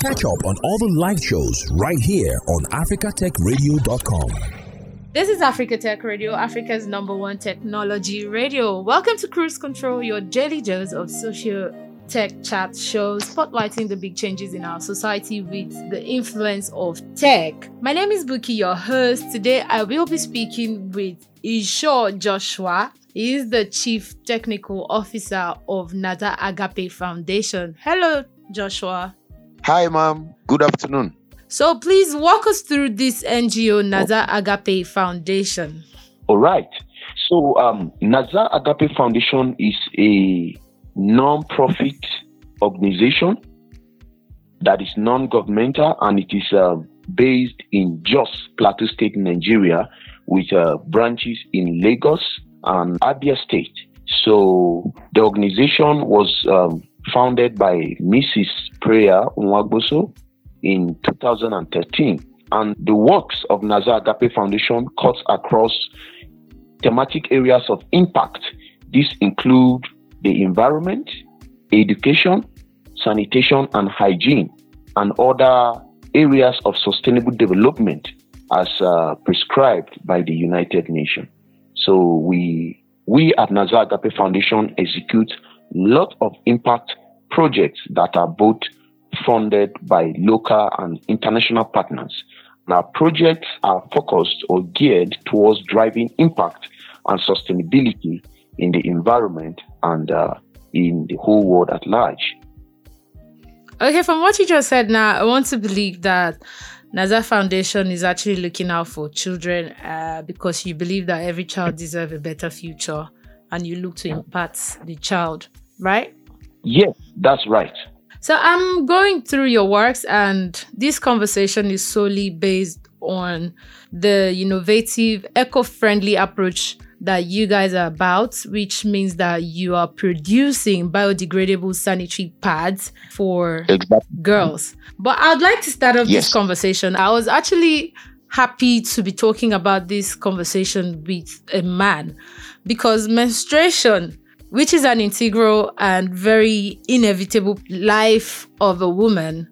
Catch up on all the live shows right here on africatechradio.com. This is Africa Tech Radio, Africa's number one technology radio. Welcome to Cruise Control, your daily dose of social tech chat shows spotlighting the big changes in our society with the influence of tech. My name is Buki, your host. Today I will be speaking with Ichor Joshua. He is the Chief Technical Officer of Naza Agape Foundation. Hello, Joshua. Hi, ma'am. Good afternoon. So please walk us through this NGO, Naza Agape Foundation. All right. So um, Naza Agape Foundation is a non-profit organization that is non-governmental and it is uh, based in Jos, Plateau State, Nigeria, with uh, branches in Lagos and Abia State. So the organization was um, founded by Mrs. Prayer Nwagboso in 2013. And the works of Naza Agape Foundation cuts across thematic areas of impact. These include the environment, education, sanitation and hygiene, and other areas of sustainable development as uh, prescribed by the United Nations. So we we at Naza Agape Foundation execute lot of impact projects that are both funded by local and international partners. Our projects are focused or geared towards driving impact and sustainability in the environment and uh, in the whole world at large. Okay, from what you just said now, I want to believe that Naza Foundation is actually looking out for children uh, because you believe that every child deserves a better future and you look to impact the child, right? Yes, that's right. So I'm going through your works, and this conversation is solely based on the innovative, eco friendly approach that you guys are about, which means that you are producing biodegradable sanitary pads for exactly. girls. But I'd like to start off yes. this conversation. I was actually happy to be talking about this conversation with a man because menstruation which is an integral and very inevitable life of a woman,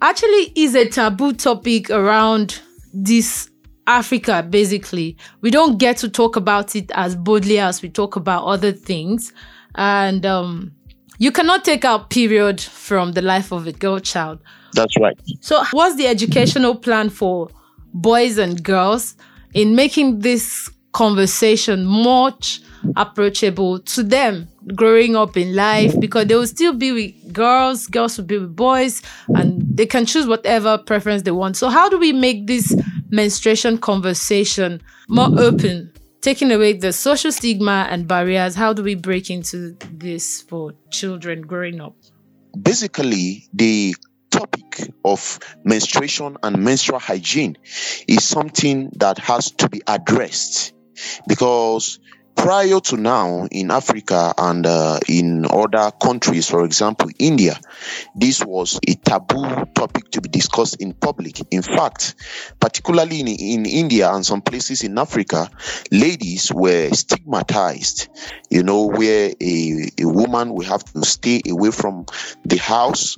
actually is a taboo topic around this Africa, basically. We don't get to talk about it as boldly as we talk about other things. And um, you cannot take out period from the life of a girl child. That's right. So, what's the educational plan for boys and girls in making this conversation much approachable to them growing up in life because they will still be with girls, girls will be with boys, and they can choose whatever preference they want. So, how do we make this menstruation conversation more open, taking away the social stigma and barriers? How do we break into this for children growing up? Basically, the topic of menstruation and menstrual hygiene is something that has to be addressed because prior to now in Africa and uh, in other countries, for example, India, this was a taboo topic to be discussed in public. In fact, particularly in, in India and some places in Africa, ladies were stigmatized, you know, where a, a woman will have to stay away from the house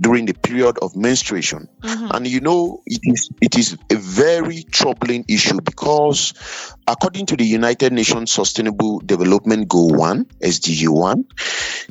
during the period of menstruation. Mm-hmm. And you know, it is it is a very troubling issue because according to the United Nations Sustainable Development Goal 1, SDG 1,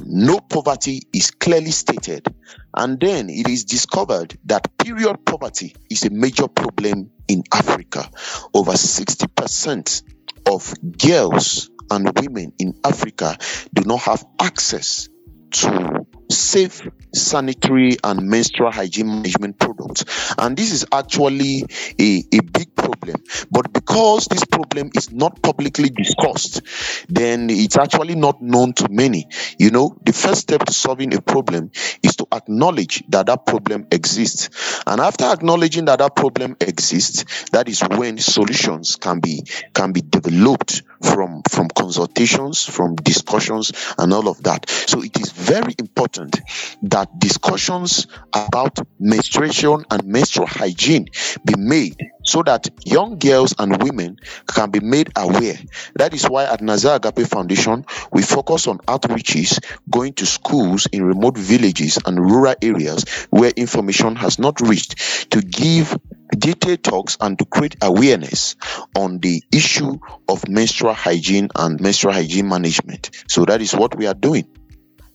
no poverty is clearly stated. And then it is discovered that period poverty is a major problem in Africa. Over 60% of girls and women in Africa do not have access to safe sanitary and menstrual hygiene management products. And this is actually a, a big problem. But because this problem is not publicly discussed, then it's actually not known to many. You know, the first step to solving a problem is to acknowledge that that problem exists. And after acknowledging that that problem exists, that is when solutions can be can be developed from from consultations, from discussions, and all of that. So it is very important that discussions about menstruation and menstrual hygiene be made so that young girls and women can be made aware. That is why at Naza Agape Foundation, we focus on outreaches, going to schools in remote villages and rural areas where information has not reached to give detailed talks and to create awareness on the issue of menstrual hygiene and menstrual hygiene management. So that is what we are doing.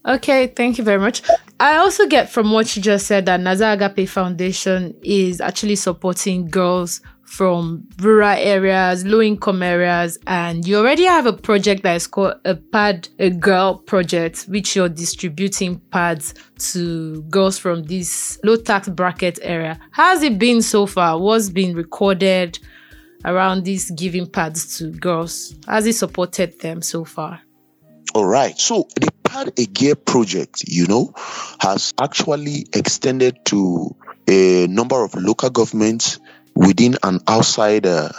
Okay, thank you very much. I also get from what you just said that Naza Agape Foundation is actually supporting girls from rural areas, low income areas, and you already have a project that is called a Pad a Girl project, which you're distributing pads to girls from this low tax bracket area. How's it been so far? What's been recorded around these giving pads to girls? Has it supported them so far? All right. So the Pad a Girl project, you know, has actually extended to a number of local governments within and outside uh,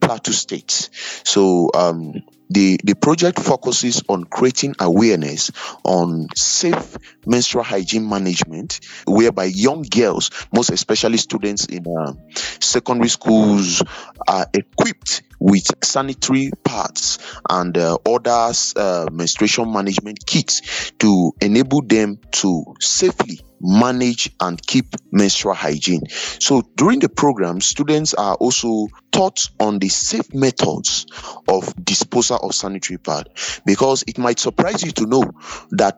Plateau states. So um, the the project focuses on creating awareness on safe menstrual hygiene management, whereby young girls, most especially students in uh, secondary schools, are equipped with sanitary pads and uh, other uh, menstruation management kits to enable them to safely manage and keep menstrual hygiene. So during the program, students are also taught on the safe methods of disposal of sanitary pad because it might surprise you to know that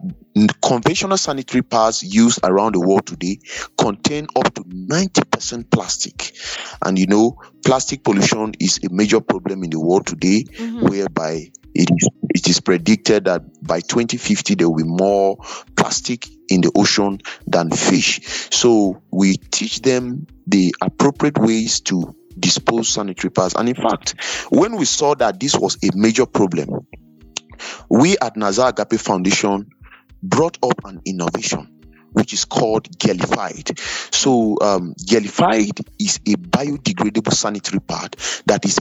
conventional sanitary pads used around the world today contain up to 90% plastic and you know plastic pollution is a major problem in the world today mm-hmm. whereby it is, it is predicted that by 2050 there will be more plastic in the ocean than fish. So we teach them the appropriate ways to dispose sanitary pads. And in fact, when we saw that this was a major problem, we at Naza Agape Foundation brought up an innovation which is called Girlified. So, um, is a biodegradable sanitary pad that is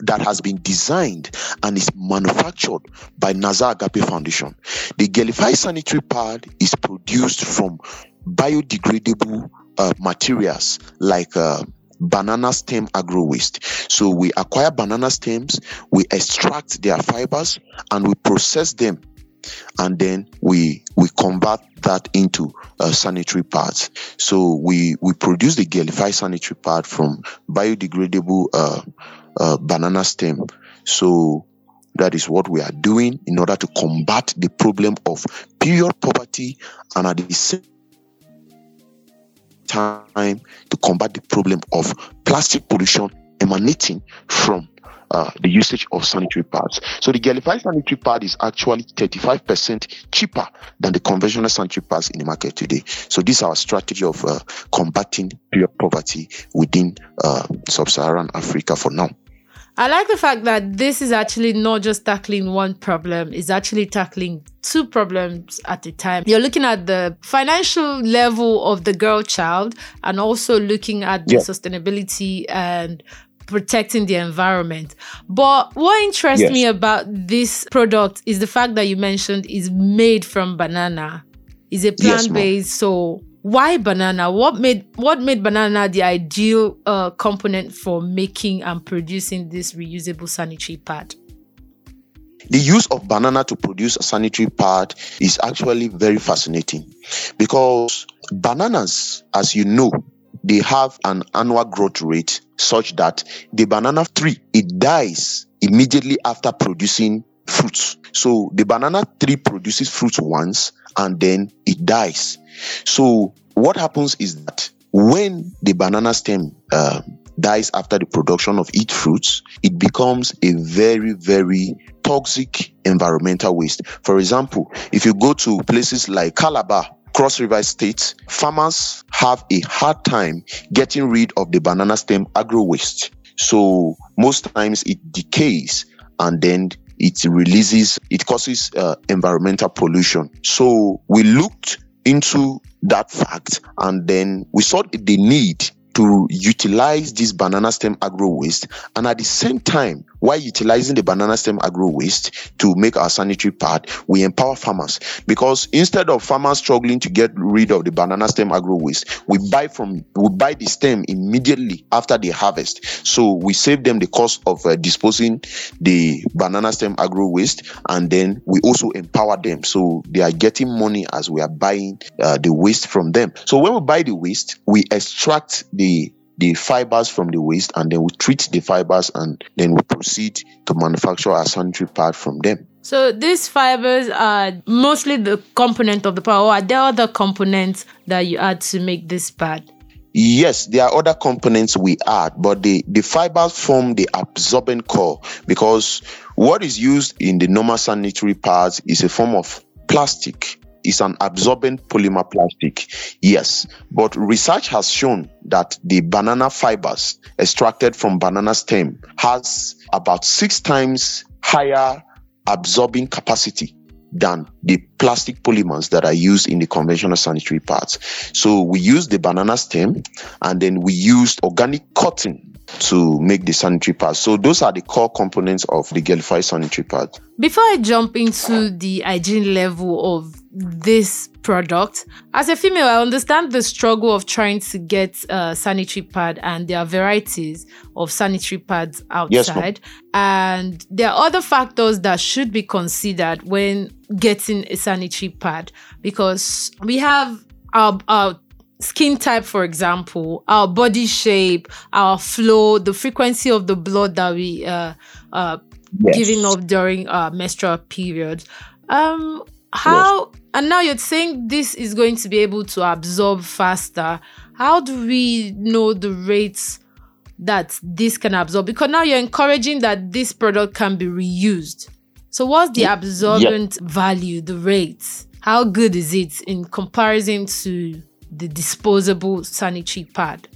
that has been designed and is manufactured by Naza Agape Foundation. The Girlified sanitary pad is produced from biodegradable uh, materials like uh, banana stem agro waste. So we acquire banana stems, we extract their fibers, and we process them and then we we convert that into uh, sanitary pads. So we we produce the Girlified sanitary pad from biodegradable uh, uh, banana stem. So that is what we are doing in order to combat the problem of period poverty and at the same time to combat the problem of plastic pollution emanating from uh, the usage of sanitary pads. So the Girlified sanitary pad is actually 35% cheaper than the conventional sanitary pads in the market today. So this is our strategy of uh, combating period poverty within uh, sub-Saharan Africa for now. I like the fact that this is actually not just tackling one problem, it's actually tackling two problems at a time. You're looking at the financial level of the girl child and also looking at the yeah. sustainability and protecting the environment. But what interests yes. me about this product is the fact that you mentioned is made from banana. Is a plant based, yes, so why banana? What made what made banana the ideal uh, component for making and producing this reusable sanitary pad? The use of banana to produce a sanitary pad is actually very fascinating because bananas, as you know, they have an annual growth rate such that the banana tree it dies immediately after producing fruits. So the banana tree produces fruits once and then it dies. So what happens is that when the banana stem uh, dies after the production of its fruits, it becomes a very, very toxic environmental waste. For example, if you go to places like Calabar, Cross River State, farmers have a hard time getting rid of the banana stem agro waste. So most times it decays and then it releases, it causes uh, environmental pollution. So we looked into that fact and then we saw the need to utilize this banana stem agro waste and at the same time while utilizing the banana stem agro waste to make our sanitary pad, we empower farmers because instead of farmers struggling to get rid of the banana stem agro waste, we buy from we buy the stem immediately after the harvest. So we save them the cost of uh, disposing the banana stem agro waste, and then we also empower them. So they are getting money as we are buying uh, the waste from them. So when we buy the waste, we extract the the fibers from the waste and then we treat the fibers and then we proceed to manufacture a sanitary pad from them. So these fibers are mostly the component of the pad, or are there other components that you add to make this pad? Yes, there are other components we add, but the, the fibers form the absorbent core because what is used in the normal sanitary pads is a form of plastic is an absorbent polymer plastic. Yes, but research has shown that the banana fibers extracted from banana stem has about six times higher absorbing capacity than the plastic polymers that are used in the conventional sanitary pads. So we use the banana stem and then we used organic cotton to make the sanitary pad. So those are the core components of the Girlified sanitary pad. Before I jump into the hygiene level of this product, as a female, I understand the struggle of trying to get a sanitary pad, and there are varieties of sanitary pads outside. Yes, and there are other factors that should be considered when getting a sanitary pad because we have our, our skin type, for example, our body shape, our flow, the frequency of the blood that we uh, uh, yes. giving up during our menstrual period. Um, how and now you're saying this is going to be able to absorb faster. How do we know the rates that this can absorb? Because now you're encouraging that this product can be reused. So what's the absorbent value, the rates? How good is it in comparison to the disposable sanitary pad?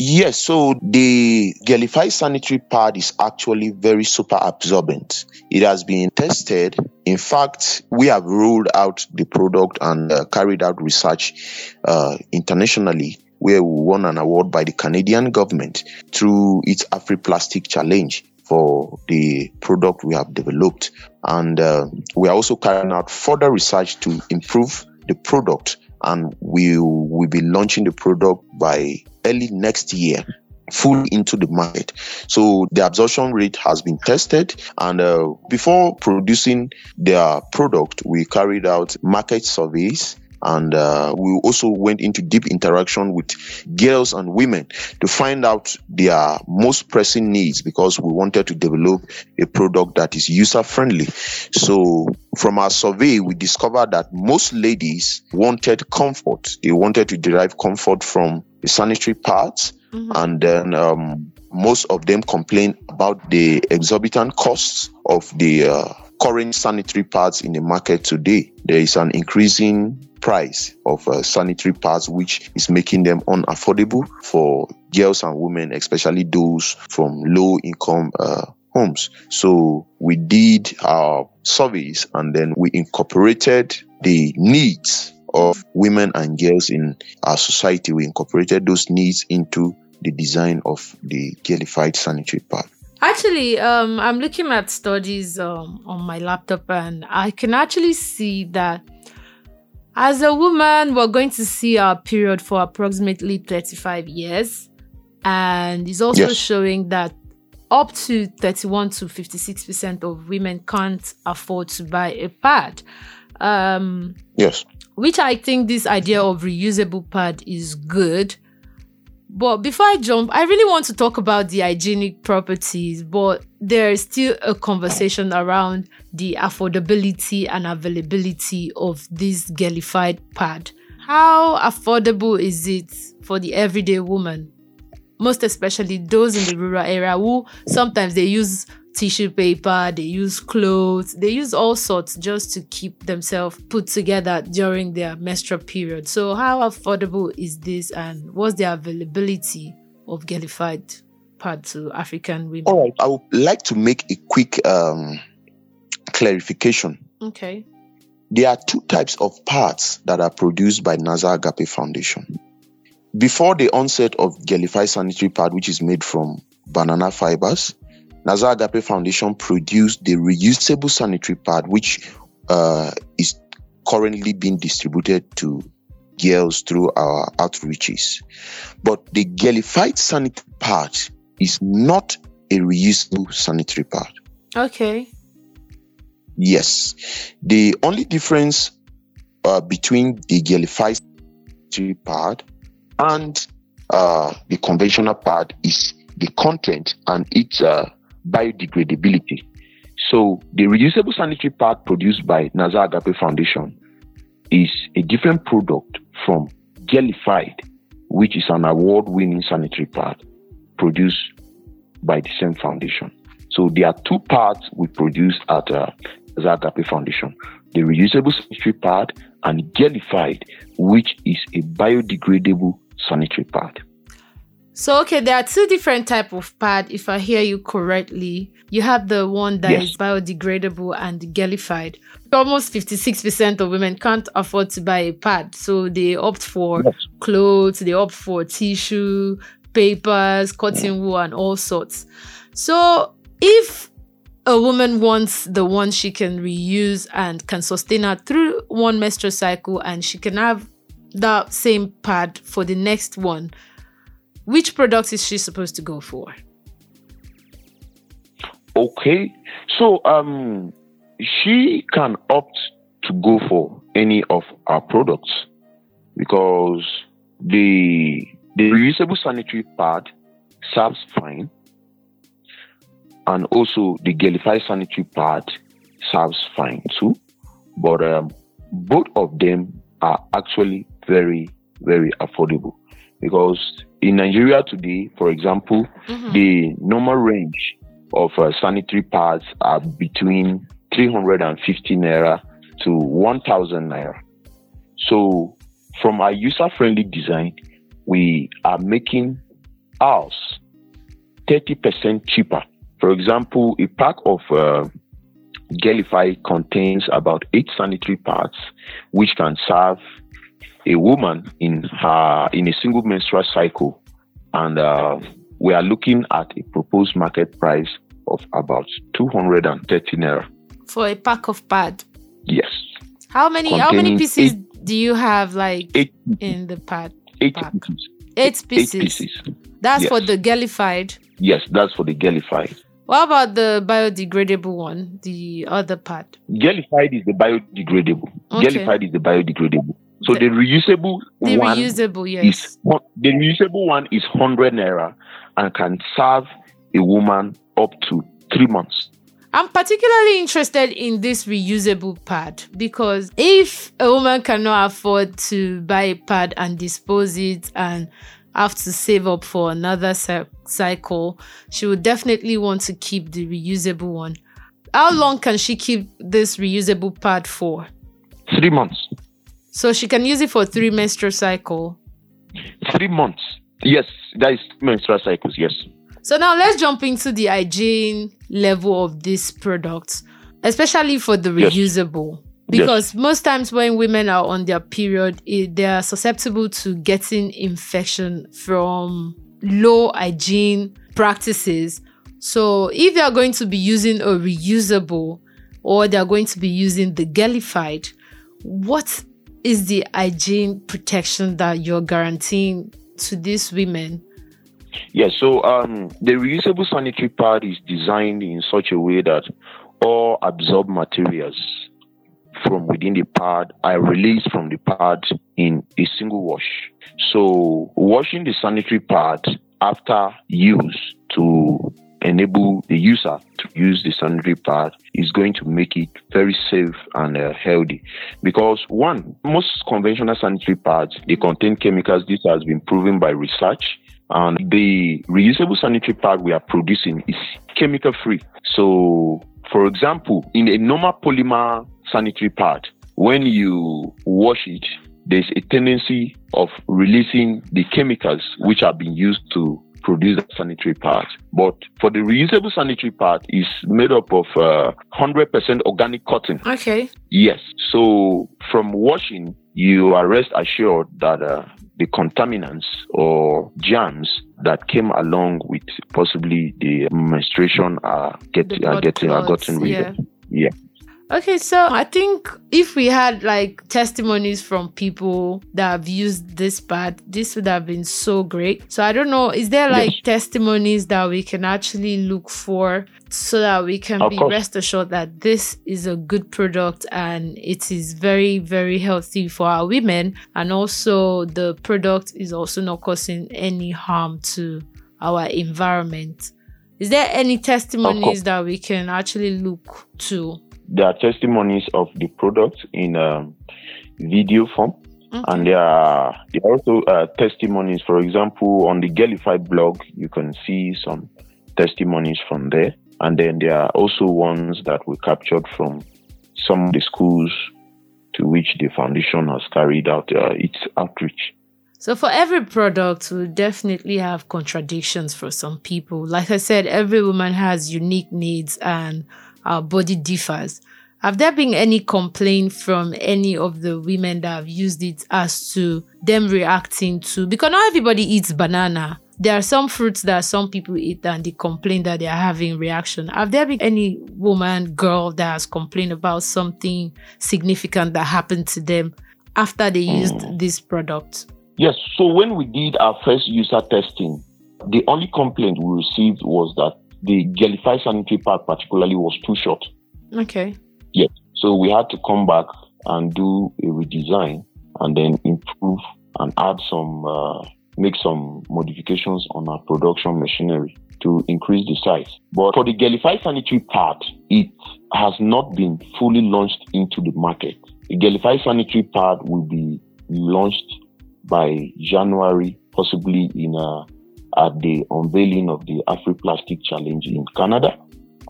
Yes, so the Girlified sanitary pad is actually very super absorbent. It has been tested. In fact, we have rolled out the product and uh, carried out research uh, internationally where we won an award by the Canadian government through its AfriPlastic Challenge for the product we have developed. And uh, we are also carrying out further research to improve the product and we will be launching the product by early next year fully into the market. So the absorption rate has been tested, and uh, before producing their product, we carried out market surveys and uh, we also went into deep interaction with girls and women to find out their most pressing needs because we wanted to develop a product that is user friendly so from our survey we discovered that most ladies wanted comfort they wanted to derive comfort from the sanitary pads mm-hmm. and then um, most of them complained about the exorbitant costs of the uh, current sanitary pads in the market today. There is an increasing price of uh, sanitary pads, which is making them unaffordable for girls and women, especially those from low income uh, homes. So we did our surveys and then we incorporated the needs of women and girls in our society. We incorporated those needs into the design of the Girlified sanitary pad. Actually, um, I'm looking at studies um, on my laptop and I can actually see that as a woman, we're going to see our period for approximately 35 years. And it's also yes. showing that up to 31 to 56% of women can't afford to buy a pad. Um, yes. Which I think this idea of reusable pad is good but before I jump, I really want to talk about the hygienic properties, but there's still a conversation around the affordability and availability of this Girlified pad. How affordable is it for the everyday woman? Most especially those in the rural area who sometimes they use tissue paper, they use clothes, they use all sorts just to keep themselves put together during their menstrual period. So, how affordable is this, and what's the availability of Girlified pad to African women? All right, I would like to make a quick um, clarification. Okay. There are two types of pads that are produced by Naza Agape Foundation. Before the onset of Girlified sanitary pad, which is made from banana fibers, Naza Agape Foundation produced the reusable sanitary pad, which uh, is currently being distributed to girls through our outreaches. But the Girlified sanitary pad is not a reusable sanitary pad. Okay. Yes. The only difference uh, between the Girlified sanitary pad and uh, the conventional pad is the content and its uh, biodegradability. So the reusable sanitary pad produced by Naza Agape Foundation is a different product from Girlified, which is an award-winning sanitary pad produced by the same foundation. So there are two pads we produce at uh, Foundation: the reusable sanitary pad and Girlified, which is a biodegradable sanitary pad. So okay, there are two different type of pad. If I hear you correctly, you have the one that yes. is biodegradable and Girlified. Almost fifty-six percent of women can't afford to buy a pad, so they opt for yes. clothes, they opt for tissue, papers, cotton wool, and all sorts. So if a woman wants the one she can reuse and can sustain her through one menstrual cycle, and she can have that same pad for the next one which product is she supposed to go for? Okay, so um, she can opt to go for any of our products because the the reusable sanitary pad serves fine, and also the Girlified sanitary pad serves fine too. But um, both of them are actually very very affordable because in Nigeria today, for example, mm-hmm. the normal range of uh, sanitary pads are between 350 naira to 1000 naira. So, from our user friendly design, we are making ours 30% cheaper. For example, a pack of uh, Girlified contains about eight sanitary pads, which can serve a woman in her in a single menstrual cycle, and uh, we are looking at a proposed market price of about 230 naira for a pack of pad. Yes. How many how many pieces eight, do you have like eight, in the pad? Eight pack? pieces. Eight pieces. Eight pieces. That's yes. for the Girlified. Yes, that's for the Girlified. What about the biodegradable one, the other pad? Girlified is the biodegradable. Okay. Girlified is the biodegradable. So the, the reusable the one reusable, yes. is the reusable one is hundred naira and can serve a woman up to three months. I'm particularly interested in this reusable pad because if a woman cannot afford to buy a pad and dispose it and have to save up for another cycle, she would definitely want to keep the reusable one. How long can she keep this reusable pad for? Three months. So she can use it for three menstrual cycle. Three months. Yes, that is menstrual cycles. Yes. So now let's jump into the hygiene level of this product, especially for the reusable. Yes. Because yes. most times when women are on their period, they are susceptible to getting infection from low hygiene practices. So if they are going to be using a reusable or they are going to be using the Girlified, what is the hygiene protection that you're guaranteeing to these women? Yes, yeah, so um, the reusable sanitary pad is designed in such a way that all absorbed materials from within the pad are released from the pad in a single wash. So, washing the sanitary pad after use to enable the user to use the sanitary pad is going to make it very safe and uh, healthy. Because one most conventional sanitary pads they contain chemicals this has been proven by research and the reusable sanitary pad we are producing is chemical free. So for example in a normal polymer sanitary pad when you wash it there's a tendency of releasing the chemicals which are being used to produce the sanitary part. But for the reusable sanitary part, it's made up of uh, 100% organic cotton. Okay. Yes. So from washing, you are rest assured that uh, the contaminants or germs that came along with possibly the menstruation are, get, are getting are gotten rid yeah. of. Yeah. Okay, so I think if we had like testimonies from people that have used this pad, this would have been so great. So I don't know, is there like Yes. testimonies that we can actually look for so that we can Of be course. rest assured that this is a good product and it is very, very healthy for our women, and also the product is also not causing any harm to our environment. Is there any testimonies that we can actually look to? There are testimonies of the product in um, video form. And there are, there are also uh, testimonies, for example, on the Girlified blog, you can see some testimonies from there. And then there are also ones that were captured from some of the schools to which the foundation has carried out uh, its outreach. So for every product, we definitely have contradictions for some people. Like I said, every woman has unique needs and our body differs. Have there been any complaint from any of the women that have used it as to them reacting to because not everybody eats banana. There are some fruits that some people eat and they complain that they are having reaction. Have there been any woman, girl that has complained about something significant that happened to them after they hmm. used this product? Yes, so when we did our first user testing, the only complaint we received was that the Girlified sanitary pad particularly was too short. Okay. Yes. So we had to come back and do a redesign and then improve and add some, uh, make some modifications on our production machinery to increase the size. But for the Girlified sanitary pad, it has not been fully launched into the market. The Girlified sanitary pad will be launched by January, possibly in uh, at the unveiling of the AfriPlastic Challenge in Canada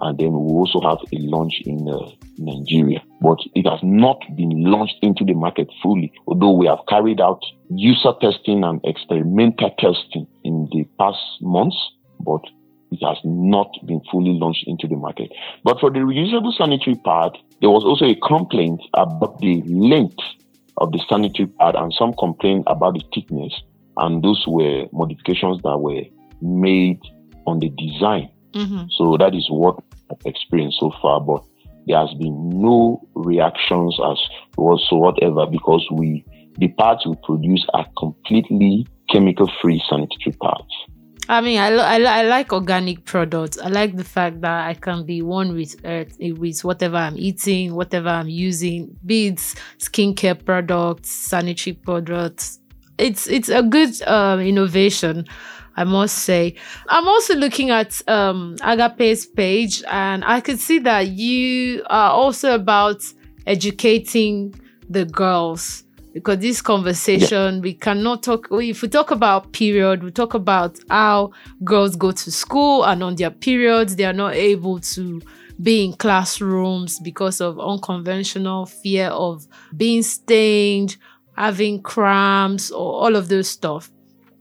and then we also have a launch in uh, Nigeria. But it has not been launched into the market fully, although we have carried out user testing and experimental testing in the past months, but it has not been fully launched into the market. But for the reusable sanitary pad, there was also a complaint about the length of the sanitary pad and some complaint about the thickness. And those were modifications that were made on the design. Mm-hmm. So that is what I've experienced so far, but there has been no reactions as whatsoever because we the parts we produce are completely chemical free sanitary pads. I mean, I, lo- I, li- I like organic products. I like the fact that I can be one with earth, eh, with whatever I'm eating, whatever I'm using, be it skincare products, sanitary products. It's it's a good um, innovation, I must say. I'm also looking at um, Agape's page, and I could see that you are also about educating the girls because this conversation we cannot talk if we talk about period we talk about how girls go to school and on their periods they are not able to be in classrooms because of unconventional fear of being stained having cramps or all of those stuff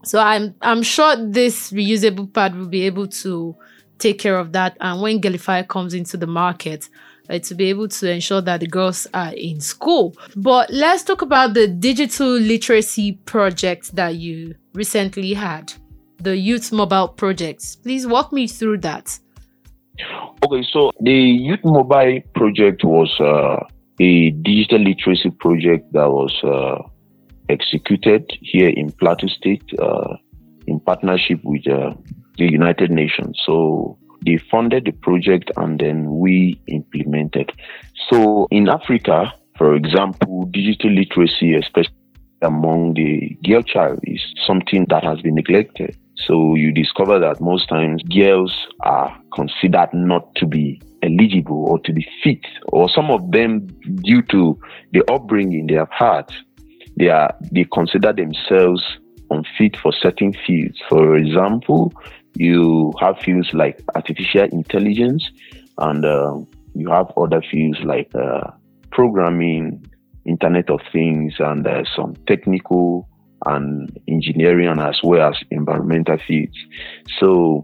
so i'm i'm sure this reusable pad will be able to take care of that and when Girlified comes into the market uh, to be able to ensure that the girls are in school. But let's talk about the digital literacy project that you recently had, the Youth Mobile Project. Please walk me through that. Okay, so the Youth Mobile project was uh, a digital literacy project that was uh, executed here in Plateau State uh, in partnership with uh, the United Nations. So they funded the project and then we implemented. So in Africa, for example, digital literacy, especially among the girl child, is something that has been neglected. So you discover that most times girls are considered not to be eligible or to be fit, or some of them, due to the upbringing they have had, they are they consider themselves unfit for certain fields. For example, you have fields like artificial intelligence, and uh, you have other fields like uh, programming, Internet of Things, and uh, some technical and engineering, as well as environmental fields. So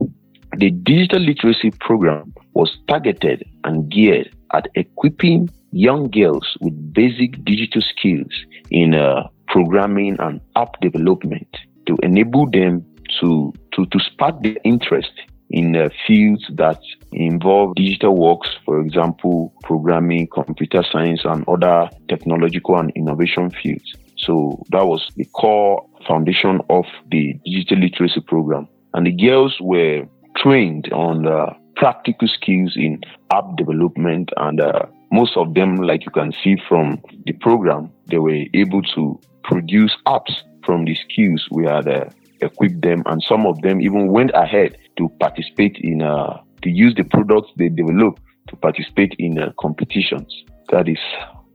the digital literacy program was targeted and geared at equipping young girls with basic digital skills in uh, programming and app development to enable them to, to, to spark their interest in uh, fields that involve digital works, for example, programming, computer science, and other technological and innovation fields. So that was the core foundation of the digital literacy program. And the girls were trained on uh, practical skills in app development and uh, most of them, like you can see from the program, they were able to produce apps from the skills we had uh, equipped them, and some of them even went ahead to participate in uh, to use the products they developed to participate in uh, competitions. That is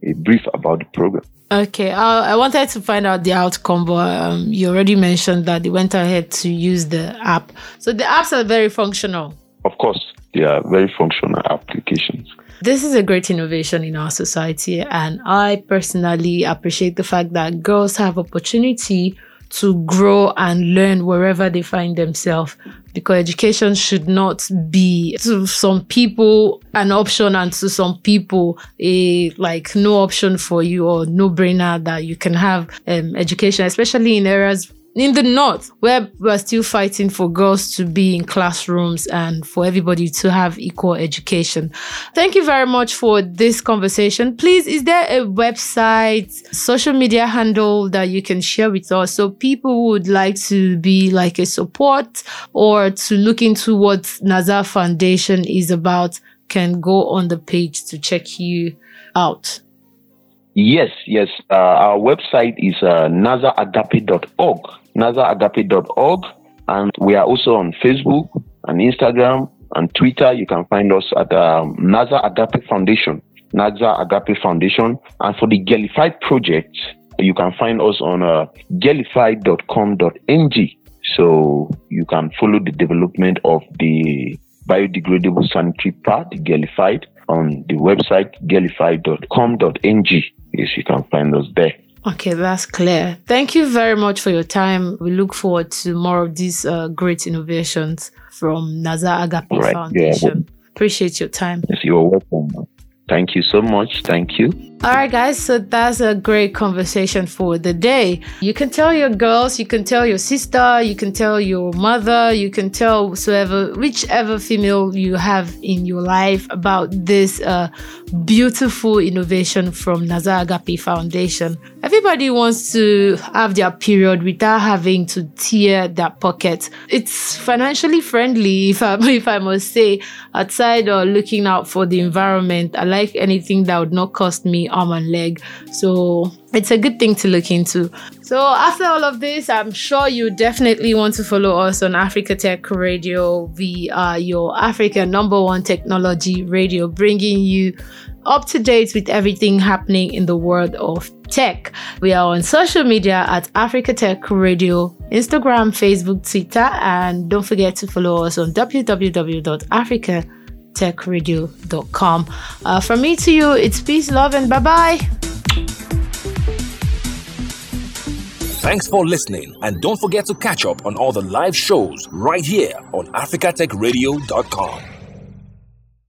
a brief about the program. Okay, I, I wanted to find out the outcome, but um, you already mentioned that they went ahead to use the app. So the apps are very functional. Of course, they are very functional applications. This is a great innovation in our society, and I personally appreciate the fact that girls have opportunity to grow and learn wherever they find themselves because education should not be to some people an option and to some people a like no option for you or no brainer that you can have um, education especially in areas in the north where we're still fighting for girls to be in classrooms and for everybody to have equal education. Thank you very much for this conversation. Please is there a website social media handle that you can share with us so people would like to be like a support or to look into what Naza foundation is about can go on the page to check you out? Yes, yes. Uh, our website is uh, nazaragape.org. And we are also on Facebook and Instagram and Twitter. You can find us at um, Naza Agape Foundation, Naza Agape Foundation. And for the Girlified project, you can find us on uh, girlified.com.ng. So you can follow the development of the biodegradable sanitary pad, Girlified, on the website girlified.com.ng. Yes, you can find us there. Okay, that's clear. Thank you very much for your time. We look forward to more of these uh, great innovations from Naza Agape right. Foundation. Yeah, Appreciate your time. Yes, you're welcome. Thank you so much. Thank you. All right, guys. So that's a great conversation for the day. You can tell your girls, you can tell your sister, you can tell your mother, you can tell whoever, whichever female you have in your life about this uh, beautiful innovation from Naza Agape Foundation. Everybody wants to have their period without having to tear their pocket. It's financially friendly, if I, if I must say, outside or looking out for the environment. I like anything that would not cost me arm and leg. So it's a good thing to look into. So after all of this, I'm sure you definitely want to follow us on Africa Tech Radio. We are your Africa number one technology radio, bringing you up to date with everything happening in the world of tech. We are on social media at Africa Tech Radio, Instagram, Facebook, Twitter, and don't forget to follow us on www.africatechradio.com. Uh, from me to you, it's peace, love, and bye bye. Thanks for listening, and don't forget to catch up on all the live shows right here on africatechradio.com.